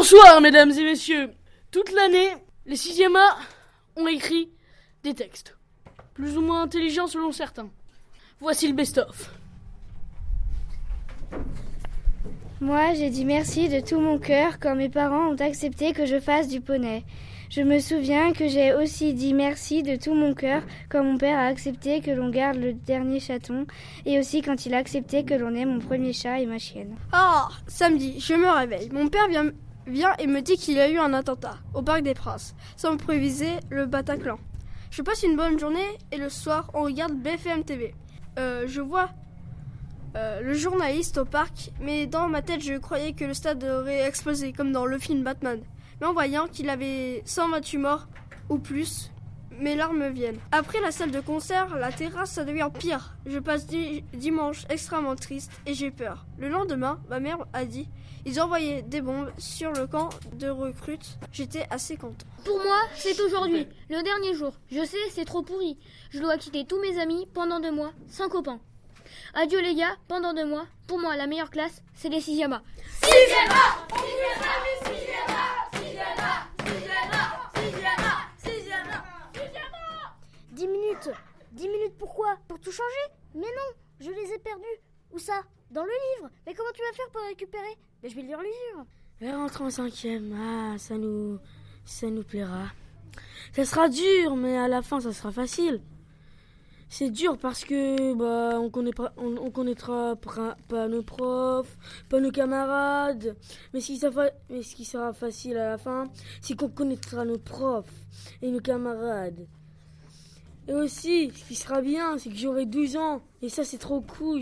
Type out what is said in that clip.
Bonsoir, mesdames et messieurs. Toute l'année, les 6e A ont écrit des textes, plus ou moins intelligents selon certains. Voici le best-of. Moi, j'ai dit merci de tout mon cœur quand mes parents ont accepté que je fasse du poney. Je me souviens que j'ai aussi dit merci de tout mon cœur quand mon père a accepté que l'on garde le dernier chaton et aussi quand il a accepté que l'on ait mon premier chat et ma chienne. Ah, samedi, je me réveille. Mon père vient, vient et me dit qu'il y a eu un attentat au Parc des Princes, sans préviser le Bataclan. Je passe une bonne journée et le soir, on regarde BFM TV. Euh, je vois euh, le journaliste au parc, mais dans ma tête, je croyais que le stade aurait explosé, comme dans le film Batman. Mais en voyant qu'il avait 128 morts ou plus, mes larmes viennent. Après la salle de concert, la terrasse, ça devient pire. Je passe di dimanche extrêmement triste et j'ai peur. Le lendemain, ma mère a dit ils envoyaient des bombes sur le camp de recrutes. J'étais assez content. Pour moi, c'est aujourd'hui, le dernier jour. Je sais, c'est trop pourri. Je dois quitter tous mes amis pendant deux mois, sans copains. Adieu les gars, pendant deux mois. Pour moi, la meilleure classe, c'est les 6e A. 10 minutes pourquoi? Pour tout changer? Mais non, je les ai perdus. Où ça? Dans le livre. Mais comment tu vas faire pour récupérer? Mais je vais lire le livre. Mais rentre en cinquième, ah, ça nous, ça nous plaira. Ça sera dur, mais à la fin, ça sera facile. C'est dur parce que bah on connaîtra, on, on connaîtra pas nos profs, pas nos camarades. Mais mais ce qui sera facile à la fin, c'est qu'on connaîtra nos profs et nos camarades. Et aussi, ce qui sera bien, c'est que j'aurai 12 ans. Et ça, c'est trop cool.